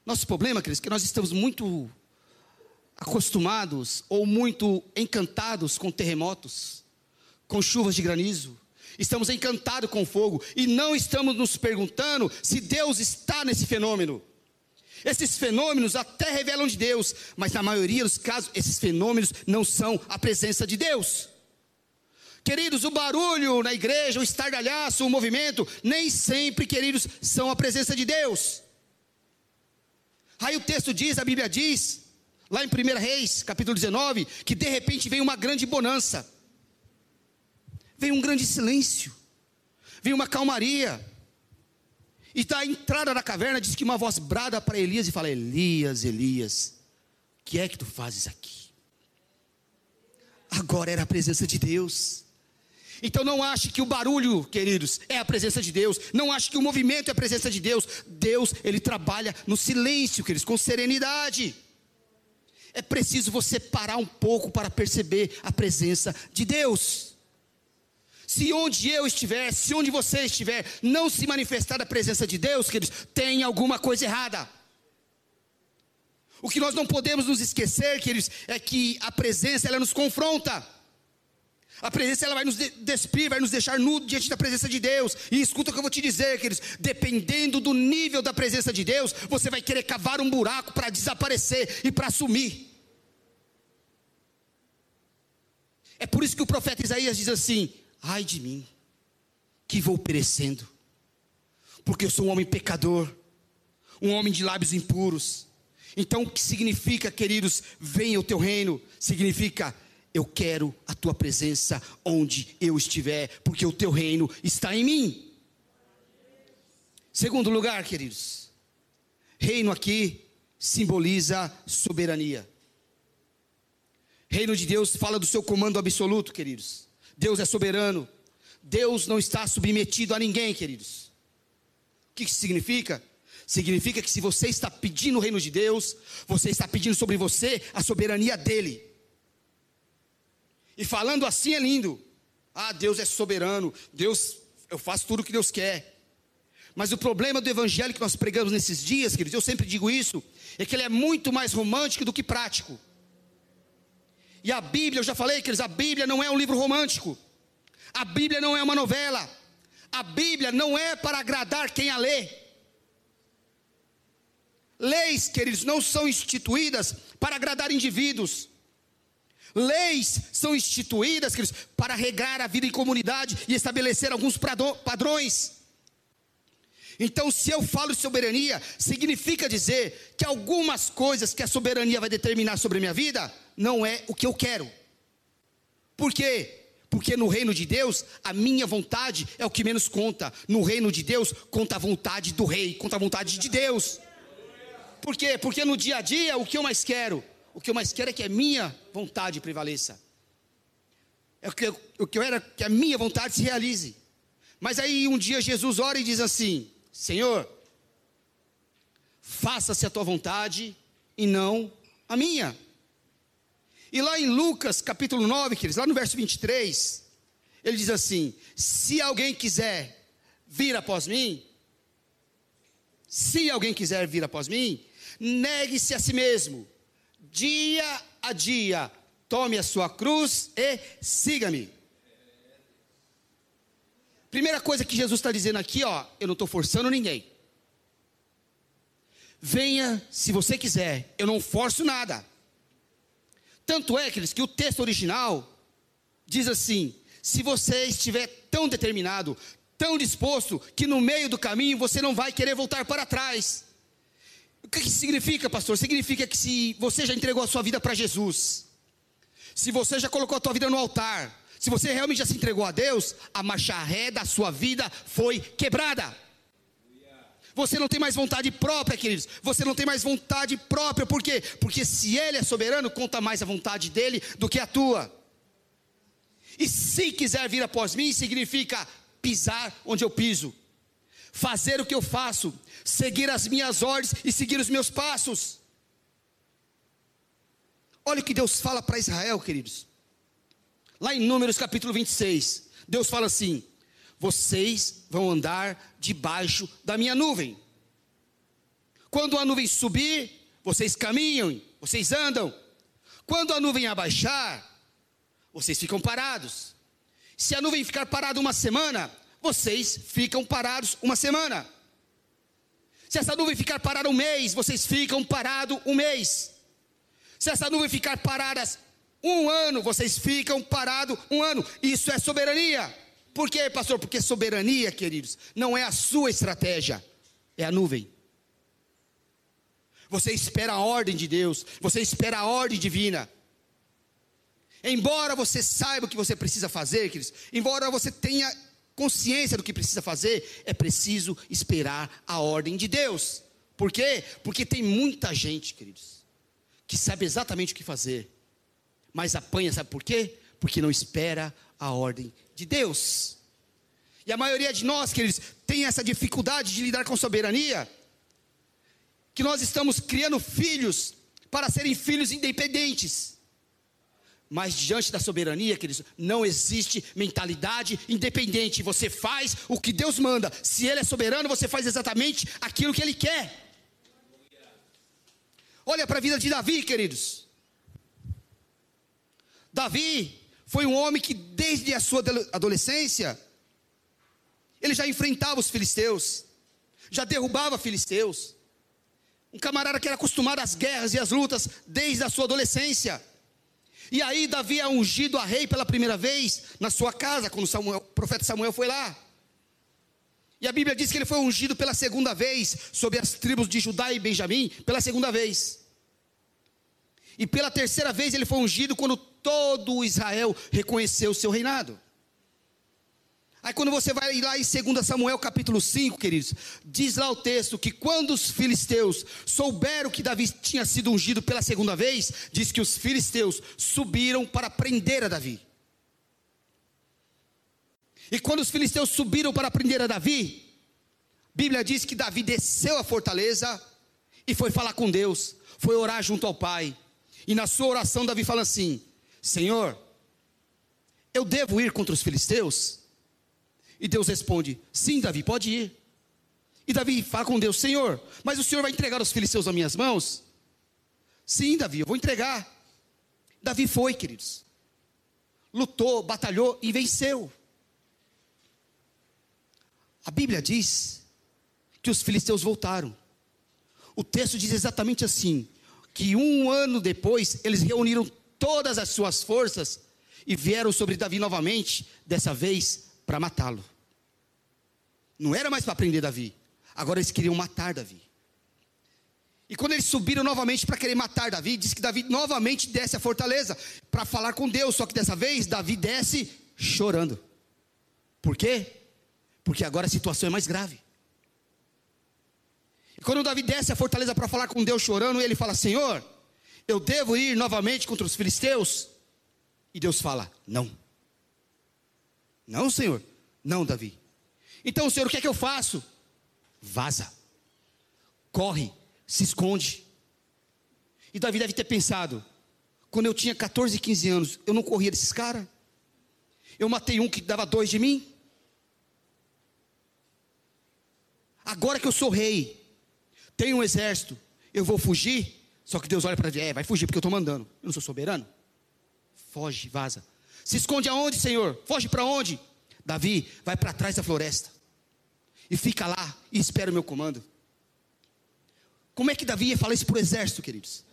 Nosso problema, queridos, é que nós estamos muito acostumados ou muito encantados com terremotos, com chuvas de granizo, estamos encantados com fogo e não estamos nos perguntando se Deus está nesse fenômeno. Esses fenômenos até revelam de Deus, mas na maioria dos casos, esses fenômenos não são a presença de Deus. Queridos, o barulho na igreja, o estardalhaço, o movimento, nem sempre, queridos, são a presença de Deus. Aí o texto diz, a Bíblia diz, lá em 1 Reis, capítulo 19, que de repente vem uma grande bonança, vem um grande silêncio, vem uma calmaria. E da entrada da caverna diz que uma voz brada para Elias e fala: Elias, Elias, que é que tu fazes aqui? Agora era a presença de Deus. Então não ache que o barulho, queridos, é a presença de Deus. Não ache que o movimento é a presença de Deus. Deus, ele trabalha no silêncio, queridos, com serenidade. É preciso você parar um pouco para perceber a presença de Deus. Se onde eu estiver, se onde você estiver, não se manifestar a presença de Deus, queridos, tem alguma coisa errada. O que nós não podemos nos esquecer, queridos, é que a presença ela nos confronta. A presença ela vai nos despir, vai nos deixar nu diante da presença de Deus. E escuta o que eu vou te dizer, queridos. Dependendo do nível da presença de Deus, você vai querer cavar um buraco para desaparecer e para sumir. É por isso que o profeta Isaías diz assim: Ai de mim, que vou perecendo, porque eu sou um homem pecador, um homem de lábios impuros. Então, o que significa, queridos, venha o teu reino? Significa, eu quero a tua presença onde eu estiver, porque o teu reino está em mim. Segundo lugar, queridos, reino aqui simboliza soberania. Reino de Deus fala do seu comando absoluto, queridos. Deus é soberano. Deus não está submetido a ninguém, queridos. O que isso significa? Significa que se você está pedindo o reino de Deus, você está pedindo sobre você a soberania dele. E falando assim é lindo. Ah, Deus é soberano. Deus, eu faço tudo o que Deus quer. Mas o problema do evangelho que nós pregamos nesses dias, queridos, eu sempre digo isso, é que ele é muito mais romântico do que prático. E a Bíblia, eu já falei, queridos, a Bíblia não é um livro romântico. A Bíblia não é uma novela. A Bíblia não é para agradar quem a lê. Leis, queridos, não são instituídas para agradar indivíduos. Leis são instituídas, queridos, para regar a vida em comunidade e estabelecer alguns padrões. Então, se eu falo de soberania, significa dizer que algumas coisas que a soberania vai determinar sobre a minha vida não é o que eu quero. Por quê? Porque no reino de Deus, a minha vontade é o que menos conta. No reino de Deus, conta a vontade do rei, conta a vontade de Deus. Por quê? Porque no dia a dia, o que eu mais quero? O que eu mais quero é que a minha vontade prevaleça. É o que eu, o que eu era que a minha vontade se realize. Mas aí um dia Jesus ora e diz assim: Senhor, faça-se a tua vontade e não a minha. E lá em Lucas capítulo 9, queridos, lá no verso 23, ele diz assim: Se alguém quiser vir após mim, se alguém quiser vir após mim, negue-se a si mesmo, dia a dia, tome a sua cruz e siga-me. Primeira coisa que Jesus está dizendo aqui, ó, eu não estou forçando ninguém. Venha se você quiser, eu não forço nada. Tanto é, queridos, que o texto original diz assim: se você estiver tão determinado, tão disposto, que no meio do caminho você não vai querer voltar para trás. O que, que significa, pastor? Significa que se você já entregou a sua vida para Jesus, se você já colocou a sua vida no altar, se você realmente já se entregou a Deus, a marcha ré da sua vida foi quebrada. Você não tem mais vontade própria, queridos. Você não tem mais vontade própria, por quê? Porque se Ele é soberano, conta mais a vontade dele do que a tua. E se quiser vir após mim, significa pisar onde eu piso, fazer o que eu faço, seguir as minhas ordens e seguir os meus passos. Olha o que Deus fala para Israel, queridos. Lá em Números capítulo 26, Deus fala assim: vocês vão andar debaixo da minha nuvem. Quando a nuvem subir, vocês caminham, vocês andam. Quando a nuvem abaixar, vocês ficam parados. Se a nuvem ficar parada uma semana, vocês ficam parados uma semana. Se essa nuvem ficar parada um mês, vocês ficam parados um mês. Se essa nuvem ficar parada um ano, vocês ficam parados um ano. Isso é soberania. Por quê, pastor? Porque soberania, queridos, não é a sua estratégia, é a nuvem. Você espera a ordem de Deus, você espera a ordem divina. Embora você saiba o que você precisa fazer, queridos, embora você tenha consciência do que precisa fazer, é preciso esperar a ordem de Deus. Por quê? Porque tem muita gente, queridos, que sabe exatamente o que fazer, mas apanha, sabe por quê? Porque não espera a ordem de Deus. E a maioria de nós, queridos, tem essa dificuldade de lidar com soberania, que nós estamos criando filhos para serem filhos independentes. Mas diante da soberania, queridos, não existe mentalidade independente. Você faz o que Deus manda. Se Ele é soberano, você faz exatamente aquilo que Ele quer. Olha para a vida de Davi, queridos. Davi foi um homem que, desde a sua adolescência, ele já enfrentava os filisteus, já derrubava filisteus. Um camarada que era acostumado às guerras e às lutas desde a sua adolescência. E aí Davi é ungido a rei pela primeira vez na sua casa, quando Samuel, o profeta Samuel foi lá. E a Bíblia diz que ele foi ungido pela segunda vez sobre as tribos de Judá e Benjamim, pela segunda vez. E pela terceira vez ele foi ungido quando todo Israel reconheceu o seu reinado. Aí quando você vai lá em 2 Samuel capítulo 5, queridos, diz lá o texto que quando os filisteus souberam que Davi tinha sido ungido pela segunda vez, diz que os filisteus subiram para prender a Davi. E quando os filisteus subiram para prender a Davi, Bíblia diz que Davi desceu a fortaleza e foi falar com Deus, foi orar junto ao Pai. E na sua oração Davi fala assim: Senhor, eu devo ir contra os filisteus? E Deus responde: Sim, Davi, pode ir. E Davi fala com Deus: Senhor, mas o Senhor vai entregar os filisteus nas minhas mãos? Sim, Davi, eu vou entregar. Davi foi, queridos. Lutou, batalhou e venceu. A Bíblia diz que os filisteus voltaram. O texto diz exatamente assim: que um ano depois eles reuniram todas as suas forças e vieram sobre Davi novamente, dessa vez para matá-lo. Não era mais para prender Davi. Agora eles queriam matar Davi. E quando eles subiram novamente para querer matar Davi, diz que Davi novamente desce a fortaleza para falar com Deus. Só que dessa vez Davi desce chorando. Por quê? Porque agora a situação é mais grave. E quando Davi desce a fortaleza para falar com Deus chorando, ele fala: Senhor, eu devo ir novamente contra os filisteus? E Deus fala: Não. Não, Senhor. Não, Davi. Então, Senhor, o que é que eu faço? Vaza. Corre, se esconde. E Davi deve ter pensado: quando eu tinha 14, 15 anos, eu não corria desses caras? Eu matei um que dava dois de mim? Agora que eu sou rei, tenho um exército, eu vou fugir? Só que Deus olha para ele, é, vai fugir porque eu estou mandando. Eu não sou soberano? Foge, vaza. Se esconde aonde, Senhor? Foge para onde? Davi, vai para trás da floresta. E fica lá e espera o meu comando. Como é que Davi ia falar isso para o exército, queridos?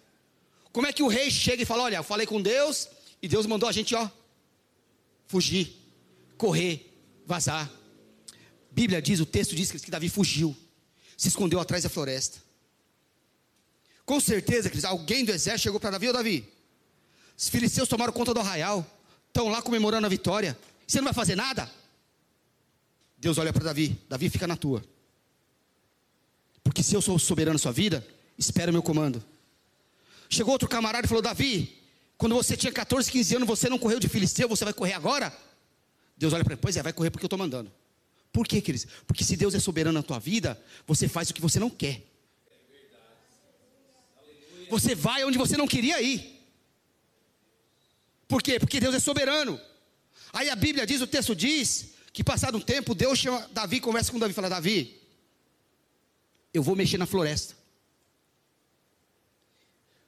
Como é que o rei chega e fala: Olha, eu falei com Deus e Deus mandou a gente, ó, fugir, correr, vazar. Bíblia diz, o texto diz que Davi fugiu, se escondeu atrás da floresta. Com certeza, queridos, alguém do exército chegou para Davi: Ô Davi, os filisteus tomaram conta do arraial estão lá comemorando a vitória. Você não vai fazer nada? Deus olha para Davi: Davi, fica na tua. Porque se eu sou soberano na sua vida, espera o meu comando. Chegou outro camarada e falou: Davi, quando você tinha 14, 15 anos, você não correu de filisteu, você vai correr agora? Deus olha para ele: Pois é, vai correr porque eu estou mandando. Por quê, queridos? Porque se Deus é soberano na tua vida, você faz o que você não quer. Você vai onde você não queria ir. Por quê? Porque Deus é soberano. Aí a Bíblia diz, o texto diz, que passado um tempo, Deus chama Davi, conversa com Davi fala: Davi, eu vou mexer na floresta.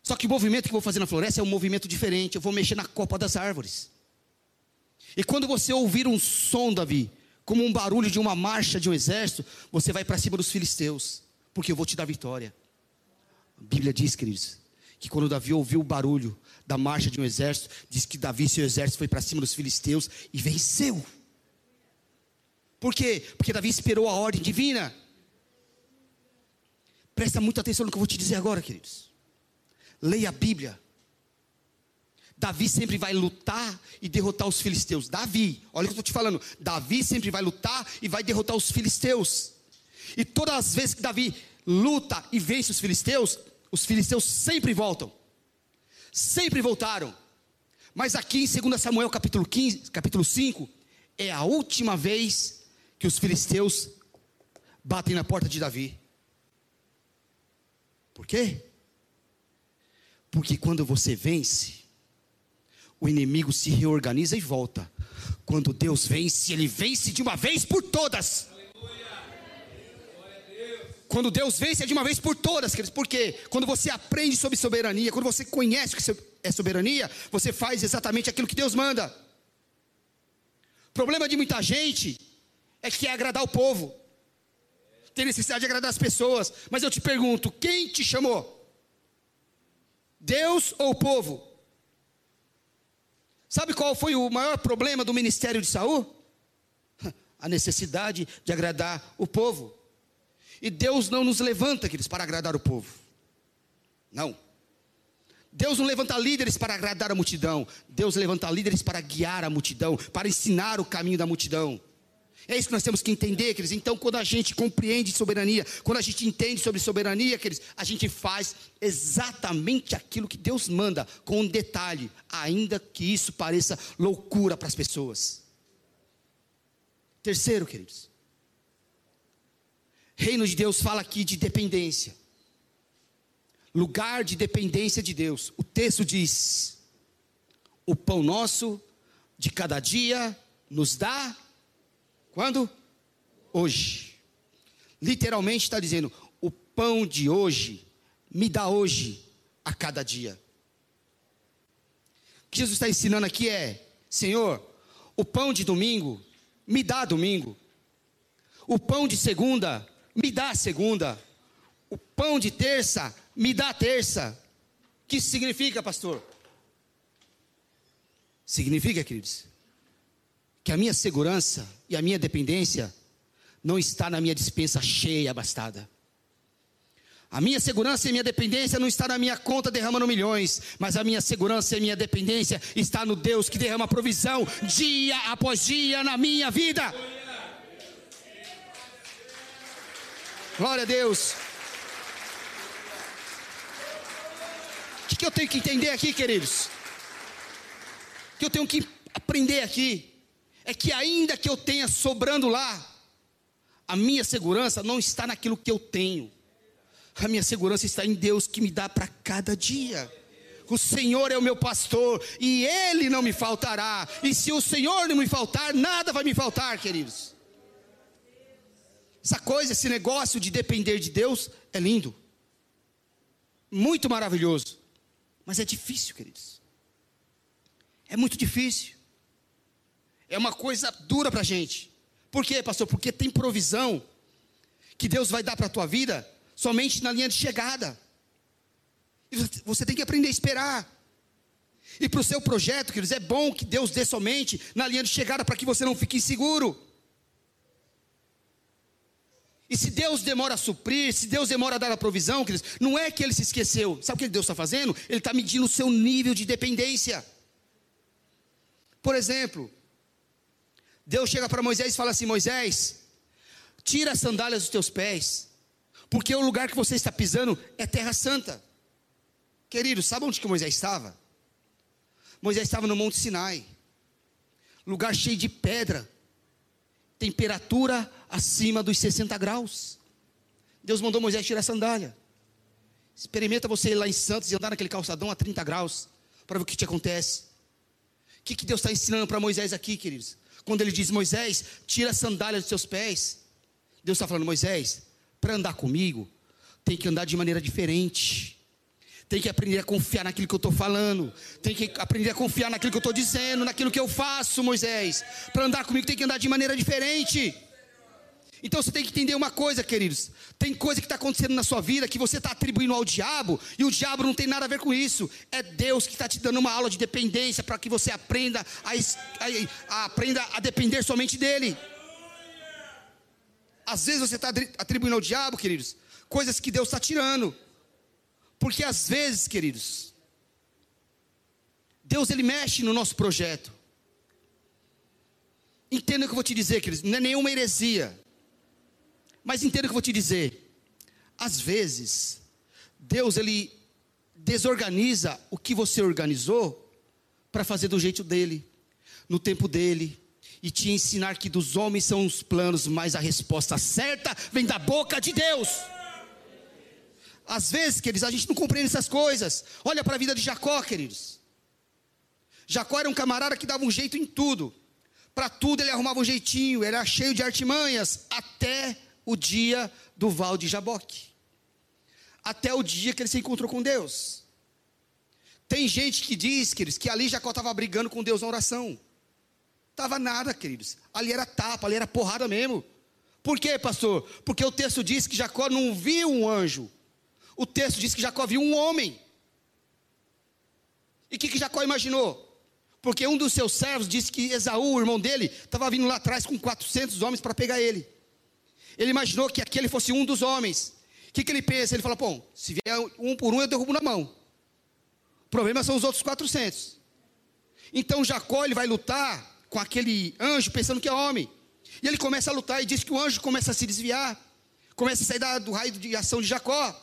Só que o movimento que eu vou fazer na floresta é um movimento diferente. Eu vou mexer na copa das árvores. E quando você ouvir um som, Davi, como um barulho de uma marcha de um exército, você vai para cima dos filisteus. porque eu vou te dar vitória. A Bíblia diz, queridos, que quando Davi ouviu o barulho da marcha de um exército, diz que Davi e seu exército foi para cima dos filisteus e venceu. Por quê? Porque Davi esperou a ordem divina. Presta muita atenção no que eu vou te dizer agora, queridos. Leia a Bíblia. Davi sempre vai lutar e derrotar os filisteus. Davi, olha o que eu estou te falando. Davi sempre vai lutar e vai derrotar os filisteus. E todas as vezes que Davi luta e vence os filisteus, os filisteus sempre voltam. Sempre voltaram. Mas aqui em 2 Samuel capítulo 15, capítulo 5, é a última vez que os filisteus batem na porta de Davi. Por quê? Porque quando você vence, o inimigo se reorganiza e volta. Quando Deus vence, ele vence de uma vez por todas. Quando Deus vence é de uma vez por todas, queridos. Porque quando você aprende sobre soberania, quando você conhece o que é soberania, você faz exatamente aquilo que Deus manda. O problema de muita gente é que quer agradar o povo. Tem necessidade de agradar as pessoas. Mas eu te pergunto: quem te chamou? Deus ou o povo? Sabe qual foi o maior problema do ministério de Saul? A necessidade de agradar o povo. E Deus não nos levanta, queridos, para agradar o povo. Não. Deus não levanta líderes para agradar a multidão. Deus levanta líderes para guiar a multidão, para ensinar o caminho da multidão. É isso que nós temos que entender, queridos. Então, quando a gente compreende soberania, quando a gente entende sobre soberania, queridos, a gente faz exatamente aquilo que Deus manda, com um detalhe, ainda que isso pareça loucura para as pessoas. Terceiro, queridos, reino de Deus fala aqui de dependência, lugar de dependência de Deus. O texto diz: o pão nosso de cada dia nos dá quando? Hoje. Literalmente está dizendo: o pão de hoje me dá hoje a cada dia. O que Jesus está ensinando aqui é: Senhor, o pão de domingo me dá domingo. O pão de segunda me dá segunda. O pão de terça me dá terça. O que isso significa, pastor? Significa, queridos, que a minha segurança e a minha dependência não está na minha dispensa cheia, abastada. A minha segurança e a minha dependência não está na minha conta derramando milhões, mas a minha segurança e a minha dependência está no Deus que derrama provisão dia após dia na minha vida. Glória a Deus. O que, que eu tenho que entender aqui, queridos? O que eu tenho que aprender aqui? é que ainda que eu tenha sobrando lá, a minha segurança não está naquilo que eu tenho. A minha segurança está em Deus que me dá para cada dia. O Senhor é o meu pastor e Ele não me faltará. E se o Senhor não me faltar, nada vai me faltar, queridos. Essa coisa, esse negócio de depender de Deus é lindo, muito maravilhoso, mas é difícil, queridos. É muito difícil é uma coisa dura para a gente. Por quê, pastor? Porque tem provisão que Deus vai dar para a tua vida somente na linha de chegada. E você tem que aprender a esperar. E para o seu projeto, queridos, é bom que Deus dê somente na linha de chegada para que você não fique inseguro. E se Deus demora a suprir, se Deus demora a dar a provisão, queridos, não é que ele se esqueceu. Sabe o que Deus está fazendo? Ele está medindo o seu nível de dependência. Por exemplo, Deus chega para Moisés e fala assim: Moisés, tira as sandálias dos teus pés, porque o lugar que você está pisando é terra santa. Querido, sabe onde que Moisés estava? Moisés estava no Monte Sinai, lugar cheio de pedra, temperatura acima dos 60 graus. Deus mandou Moisés tirar a sandália. Experimenta você ir lá em Santos e andar naquele calçadão a 30 graus, para ver o que te acontece. O que, que Deus está ensinando para Moisés aqui, queridos? Quando ele diz, Moisés, tira a sandália dos seus pés. Deus está falando, Moisés, para andar comigo, tem que andar de maneira diferente. Tem que aprender a confiar naquilo que eu estou falando. Tem que aprender a confiar naquilo que eu estou dizendo, naquilo que eu faço, Moisés. Para andar comigo tem que andar de maneira diferente. Então você tem que entender uma coisa, queridos. Tem coisa que está acontecendo na sua vida que você está atribuindo ao diabo, e o diabo não tem nada a ver com isso. É Deus que está te dando uma aula de dependência para que você aprenda a, a, a, aprenda a depender somente dele. Às vezes você está atribuindo ao diabo, queridos, coisas que Deus está tirando. Porque às vezes, queridos, Deus ele mexe no nosso projeto. Entenda o que eu vou te dizer, queridos, não é nenhuma heresia. Mas entenda o que eu vou te dizer. Às vezes, Deus ele desorganiza o que você organizou para fazer do jeito dele, no tempo dele, e te ensinar que dos homens são os planos, mas a resposta certa vem da boca de Deus. Às vezes, queridos, a gente não compreende essas coisas. Olha para a vida de Jacó, queridos. Jacó era um camarada que dava um jeito em tudo. Para tudo ele arrumava um jeitinho, ele era cheio de artimanhas, até o dia do Val de Jaboque. Até o dia que ele se encontrou com Deus. Tem gente que diz, queridos, que ali Jacó estava brigando com Deus na oração. Tava nada, queridos. Ali era tapa, ali era porrada mesmo. Por quê, pastor? Porque o texto diz que Jacó não viu um anjo. O texto diz que Jacó viu um homem. E o que, que Jacó imaginou? Porque um dos seus servos disse que Esaú, o irmão dele, estava vindo lá atrás com 400 homens para pegar ele. Ele imaginou que aquele fosse um dos homens. O que, que ele pensa? Ele fala: Bom, se vier um por um, eu derrubo na mão. O problema são os outros 400. Então Jacó ele vai lutar com aquele anjo pensando que é homem. E ele começa a lutar e diz que o anjo começa a se desviar, começa a sair do raio de ação de Jacó.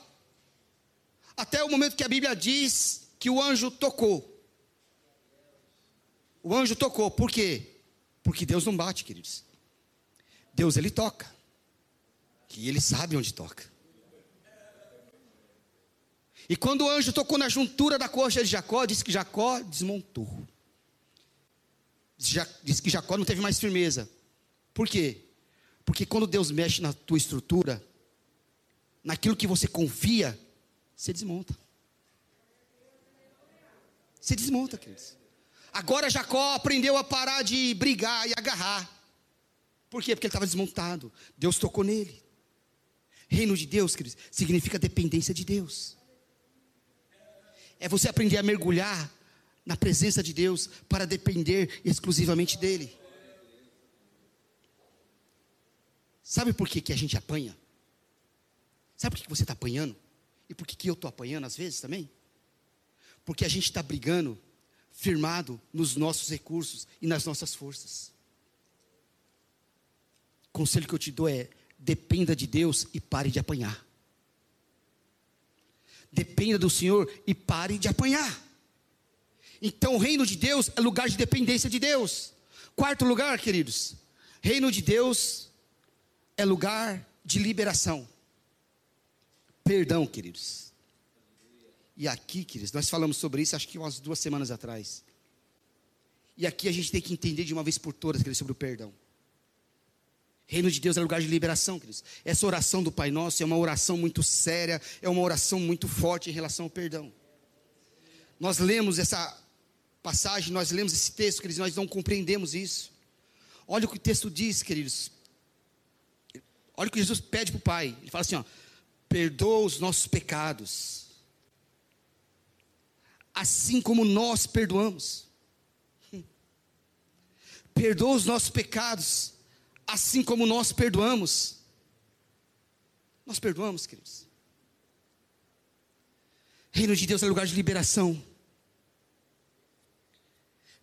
Até o momento que a Bíblia diz que o anjo tocou. O anjo tocou, por quê? Porque Deus não bate, queridos. Deus ele toca que ele sabe onde toca. E quando o anjo tocou na juntura da coxa de Jacó, disse que Jacó desmontou. Diz que Jacó não teve mais firmeza. Por quê? Porque quando Deus mexe na tua estrutura, naquilo que você confia, você desmonta. Você desmonta, queridos. Agora Jacó aprendeu a parar de brigar e agarrar. Por quê? Porque ele estava desmontado. Deus tocou nele. Reino de Deus, queridos, significa dependência de Deus. É você aprender a mergulhar na presença de Deus para depender exclusivamente dEle. Sabe por que, que a gente apanha? Sabe por que você está apanhando? E por que, que eu estou apanhando às vezes também? Porque a gente está brigando, firmado nos nossos recursos e nas nossas forças. O conselho que eu te dou é: Dependa de Deus e pare de apanhar. Dependa do Senhor e pare de apanhar. Então, o reino de Deus é lugar de dependência de Deus. Quarto lugar, queridos, reino de Deus é lugar de liberação. Perdão, queridos. E aqui, queridos, nós falamos sobre isso acho que umas duas semanas atrás. E aqui a gente tem que entender de uma vez por todas, queridos, sobre o perdão. Reino de Deus é lugar de liberação, queridos. Essa oração do Pai Nosso é uma oração muito séria, é uma oração muito forte em relação ao perdão. Nós lemos essa passagem, nós lemos esse texto, queridos, nós não compreendemos isso. Olha o que o texto diz, queridos. Olha o que Jesus pede para o Pai. Ele fala assim: ó, perdoa os nossos pecados, assim como nós perdoamos. Perdoa os nossos pecados, assim como nós perdoamos. Nós perdoamos, queridos. Reino de Deus é lugar de liberação.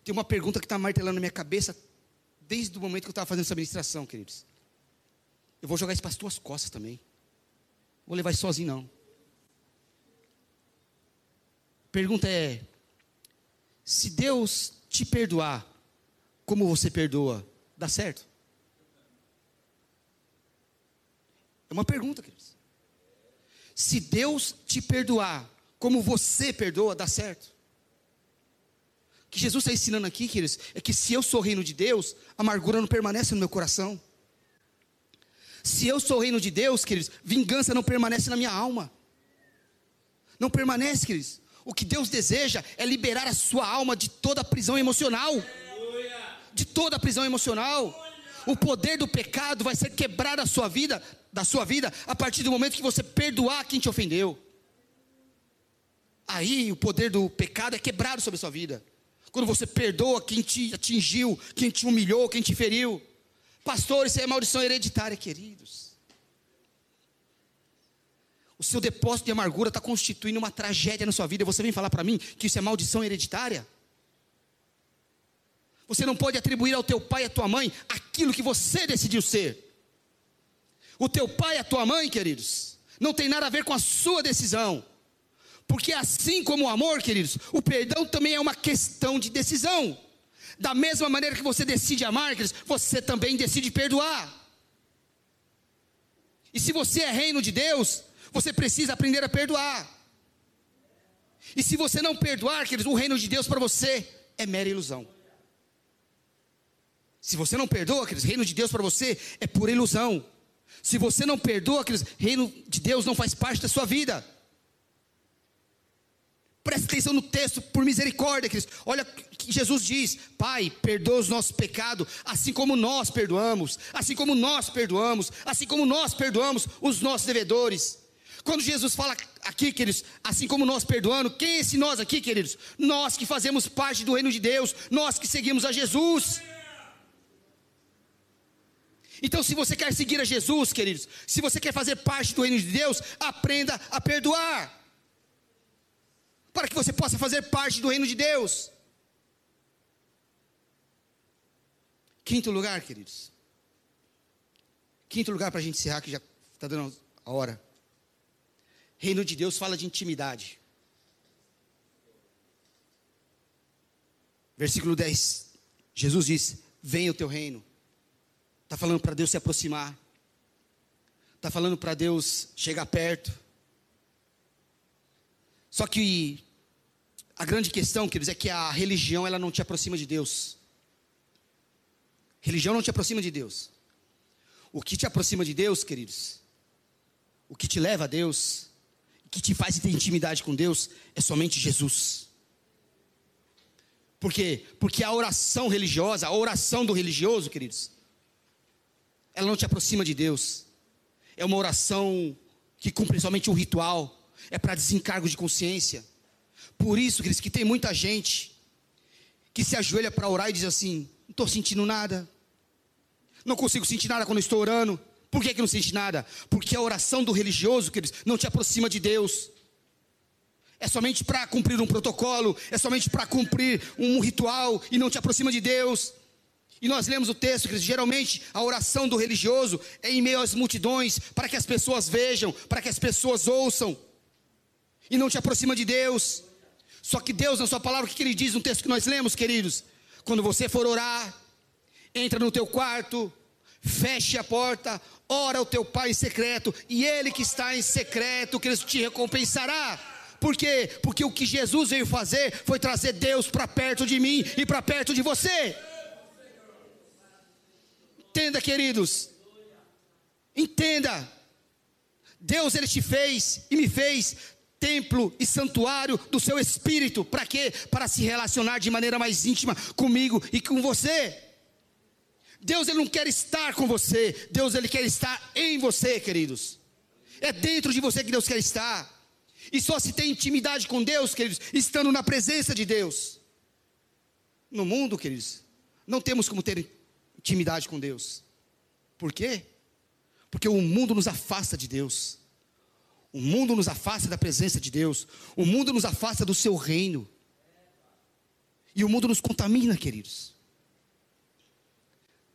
Tem uma pergunta que está martelando na minha cabeça desde o momento que eu estava fazendo essa ministração, queridos. Eu vou jogar isso para as tuas costas também. Vou levar sozinho, não. Pergunta é: se Deus te perdoar, como você perdoa, dá certo? É uma pergunta, queridos. Se Deus te perdoar, como você perdoa, dá certo. O que Jesus está ensinando aqui, queridos, é que se eu sou reino de Deus, a amargura não permanece no meu coração. Se eu sou reino de Deus, queridos, vingança não permanece na minha alma. Não permanece, queridos. O que Deus deseja é liberar a sua alma de toda a prisão emocional. De toda a prisão emocional. O poder do pecado vai ser quebrado da sua vida, da sua vida, a partir do momento que você perdoar quem te ofendeu. Aí o poder do pecado é quebrado sobre a sua vida. Quando você perdoa quem te atingiu, quem te humilhou, quem te feriu. Pastor, isso é maldição hereditária, queridos. O seu depósito de amargura está constituindo uma tragédia na sua vida. Você vem falar para mim que isso é maldição hereditária? Você não pode atribuir ao teu pai e à tua mãe aquilo que você decidiu ser. O teu pai e a tua mãe, queridos, não tem nada a ver com a sua decisão. Porque assim como o amor, queridos, o perdão também é uma questão de decisão. Da mesma maneira que você decide amar, você também decide perdoar. E se você é reino de Deus, você precisa aprender a perdoar. E se você não perdoar, queridos, o reino de Deus para você é mera ilusão. Se você não perdoa, queridos, o reino de Deus para você é pura ilusão. Se você não perdoa, queridos, o reino de Deus não faz parte da sua vida. Preste atenção no texto, por misericórdia, Cristo. Olha que Jesus diz: Pai, perdoa os nossos pecados, assim como nós perdoamos, assim como nós perdoamos, assim como nós perdoamos os nossos devedores. Quando Jesus fala aqui, queridos, assim como nós perdoando, quem é esse nós aqui, queridos? Nós que fazemos parte do reino de Deus, nós que seguimos a Jesus. Então, se você quer seguir a Jesus, queridos, se você quer fazer parte do reino de Deus, aprenda a perdoar para que você possa fazer parte do reino de Deus. Quinto lugar, queridos. Quinto lugar para a gente encerrar, que já está dando a hora. Reino de Deus fala de intimidade. Versículo 10. Jesus diz: Venha o teu reino. Está falando para Deus se aproximar. Está falando para Deus chegar perto. Só que a grande questão, queridos, é que a religião ela não te aproxima de Deus. Religião não te aproxima de Deus. O que te aproxima de Deus, queridos, o que te leva a Deus, o que te faz ter intimidade com Deus, é somente Jesus. Por quê? Porque a oração religiosa, a oração do religioso, queridos, ela não te aproxima de Deus. É uma oração que cumpre somente um ritual, é para desencargo de consciência por isso, queridos, que tem muita gente que se ajoelha para orar e diz assim: não estou sentindo nada, não consigo sentir nada quando estou orando. Por que, que não sente nada? Porque a oração do religioso, queridos, não te aproxima de Deus. É somente para cumprir um protocolo, é somente para cumprir um ritual e não te aproxima de Deus. E nós lemos o texto, queridos, geralmente a oração do religioso é em meio às multidões, para que as pessoas vejam, para que as pessoas ouçam, e não te aproxima de Deus. Só que Deus, na sua palavra, o que ele diz no texto que nós lemos, queridos? Quando você for orar, entra no teu quarto, feche a porta, ora ao teu pai em secreto, e ele que está em secreto, ele te recompensará. Por quê? Porque o que Jesus veio fazer foi trazer Deus para perto de mim e para perto de você. Entenda, queridos. Entenda. Deus ele te fez e me fez templo e santuário do seu espírito. Para quê? Para se relacionar de maneira mais íntima comigo e com você. Deus ele não quer estar com você, Deus ele quer estar em você, queridos. É dentro de você que Deus quer estar. E só se tem intimidade com Deus, queridos, estando na presença de Deus. No mundo, queridos, não temos como ter intimidade com Deus. Por quê? Porque o mundo nos afasta de Deus. O mundo nos afasta da presença de Deus. O mundo nos afasta do seu reino. E o mundo nos contamina, queridos.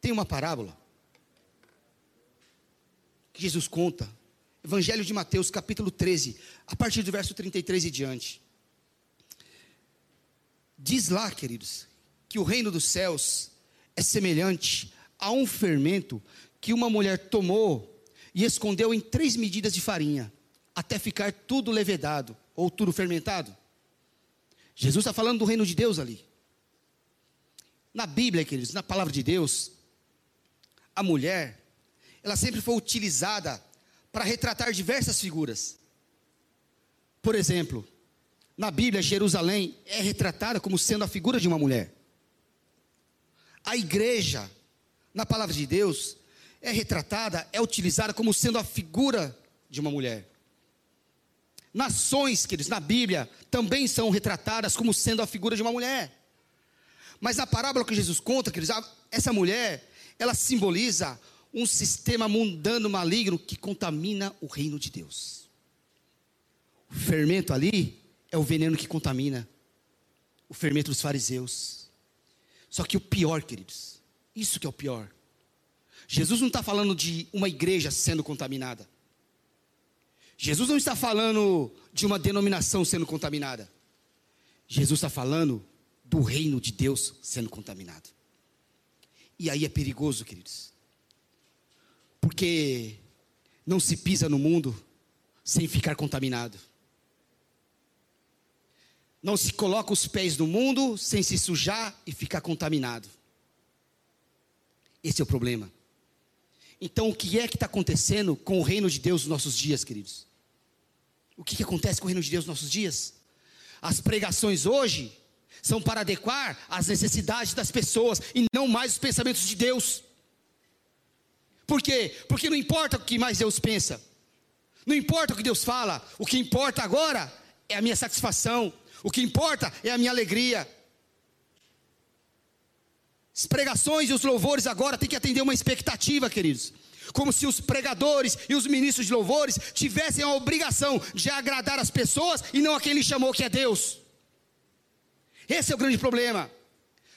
Tem uma parábola que Jesus conta. Evangelho de Mateus, capítulo 13, a partir do verso 33 e diante. Diz lá, queridos, que o reino dos céus é semelhante a um fermento que uma mulher tomou e escondeu em três medidas de farinha até ficar tudo levedado ou tudo fermentado. Jesus está falando do reino de Deus ali. Na Bíblia, queridos, na palavra de Deus, a mulher, ela sempre foi utilizada para retratar diversas figuras. Por exemplo, na Bíblia, Jerusalém é retratada como sendo a figura de uma mulher. A igreja, na palavra de Deus, é retratada, é utilizada como sendo a figura de uma mulher. Nações, queridos, na Bíblia, também são retratadas como sendo a figura de uma mulher. Mas na parábola que Jesus conta, queridos, essa mulher, ela simboliza um sistema mundano maligno que contamina o reino de Deus. O fermento ali é o veneno que contamina. O fermento dos fariseus. Só que o pior, queridos, isso que é o pior. Jesus não está falando de uma igreja sendo contaminada. Jesus não está falando de uma denominação sendo contaminada. Jesus está falando do reino de Deus sendo contaminado. E aí é perigoso, queridos. Porque não se pisa no mundo sem ficar contaminado. Não se coloca os pés no mundo sem se sujar e ficar contaminado. Esse é o problema. Então, o que é que está acontecendo com o reino de Deus nos nossos dias, queridos? O que, que acontece com o reino de Deus nos nossos dias? As pregações hoje são para adequar às necessidades das pessoas e não mais os pensamentos de Deus. Por quê? Porque não importa o que mais Deus pensa, não importa o que Deus fala, o que importa agora é a minha satisfação, o que importa é a minha alegria. As pregações e os louvores agora têm que atender uma expectativa, queridos. Como se os pregadores e os ministros de louvores tivessem a obrigação de agradar as pessoas e não a quem ele chamou que é Deus. Esse é o grande problema.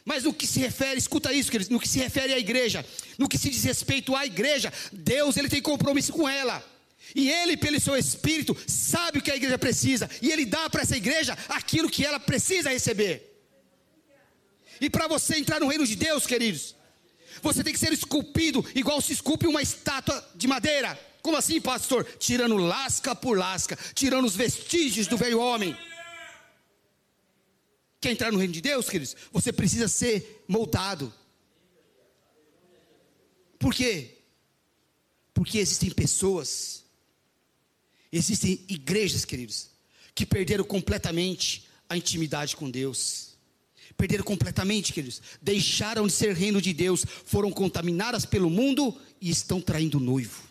Mas no que se refere, escuta isso, queridos, no que se refere à igreja, no que se diz respeito à igreja, Deus ele tem compromisso com ela. E ele, pelo seu espírito, sabe o que a igreja precisa, e ele dá para essa igreja aquilo que ela precisa receber. E para você entrar no reino de Deus, queridos, você tem que ser esculpido igual se esculpe uma estátua de madeira. Como assim, pastor? Tirando lasca por lasca, tirando os vestígios do velho homem. Quer entrar no reino de Deus, queridos? Você precisa ser moldado. Por quê? Porque existem pessoas, existem igrejas, queridos, que perderam completamente a intimidade com Deus perderam completamente, queridos. Deixaram de ser reino de Deus, foram contaminadas pelo mundo e estão traindo o noivo.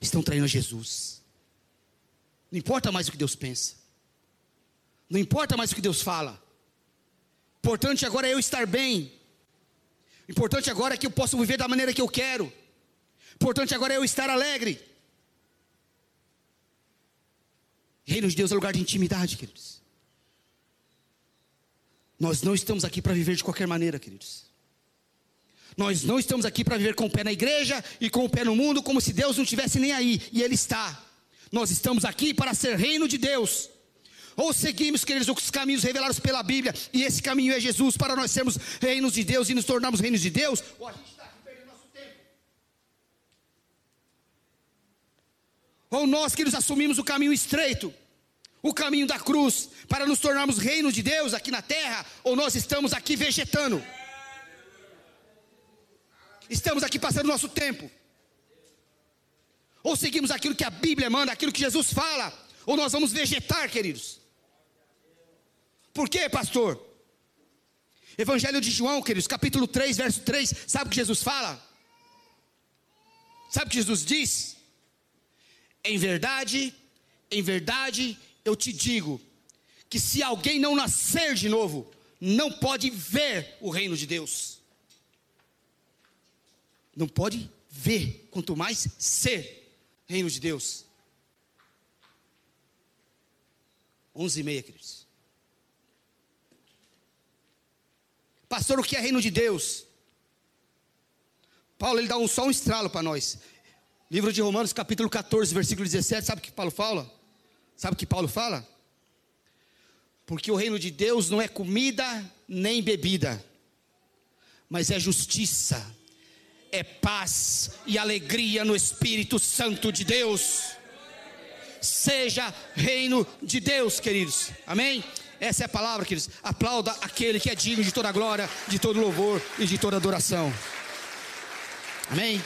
Estão traindo Jesus. Não importa mais o que Deus pensa. Não importa mais o que Deus fala. Importante agora é eu estar bem. Importante agora é que eu possa viver da maneira que eu quero. Importante agora é eu estar alegre. Reino de Deus é lugar de intimidade, queridos. Nós não estamos aqui para viver de qualquer maneira, queridos. Nós não estamos aqui para viver com o pé na igreja e com o pé no mundo, como se Deus não estivesse nem aí, e Ele está. Nós estamos aqui para ser reino de Deus. Ou seguimos, queridos, os caminhos revelados pela Bíblia, e esse caminho é Jesus, para nós sermos reinos de Deus e nos tornarmos reinos de Deus, ou a gente está aqui perdendo nosso tempo. Ou nós, queridos, assumimos o caminho estreito o caminho da cruz para nos tornarmos reino de Deus aqui na terra, ou nós estamos aqui vegetando? Estamos aqui passando nosso tempo. Ou seguimos aquilo que a Bíblia manda, aquilo que Jesus fala, ou nós vamos vegetar, queridos. Por quê, pastor? Evangelho de João, queridos, capítulo 3, verso 3, sabe o que Jesus fala? Sabe o que Jesus diz? Em verdade, em verdade, eu te digo que se alguém não nascer de novo, não pode ver o reino de Deus. Não pode ver, quanto mais ser reino de Deus. Onze e meia, queridos. Pastor, o que é reino de Deus? Paulo ele dá um, só um estralo para nós. Livro de Romanos, capítulo 14, versículo 17, sabe o que Paulo fala? Sabe o que Paulo fala? Porque o reino de Deus não é comida nem bebida, mas é justiça, é paz e alegria no Espírito Santo de Deus. Seja reino de Deus, queridos. Amém? Essa é a palavra, queridos. Aplauda aquele que é digno de toda glória, de todo louvor e de toda adoração. Amém?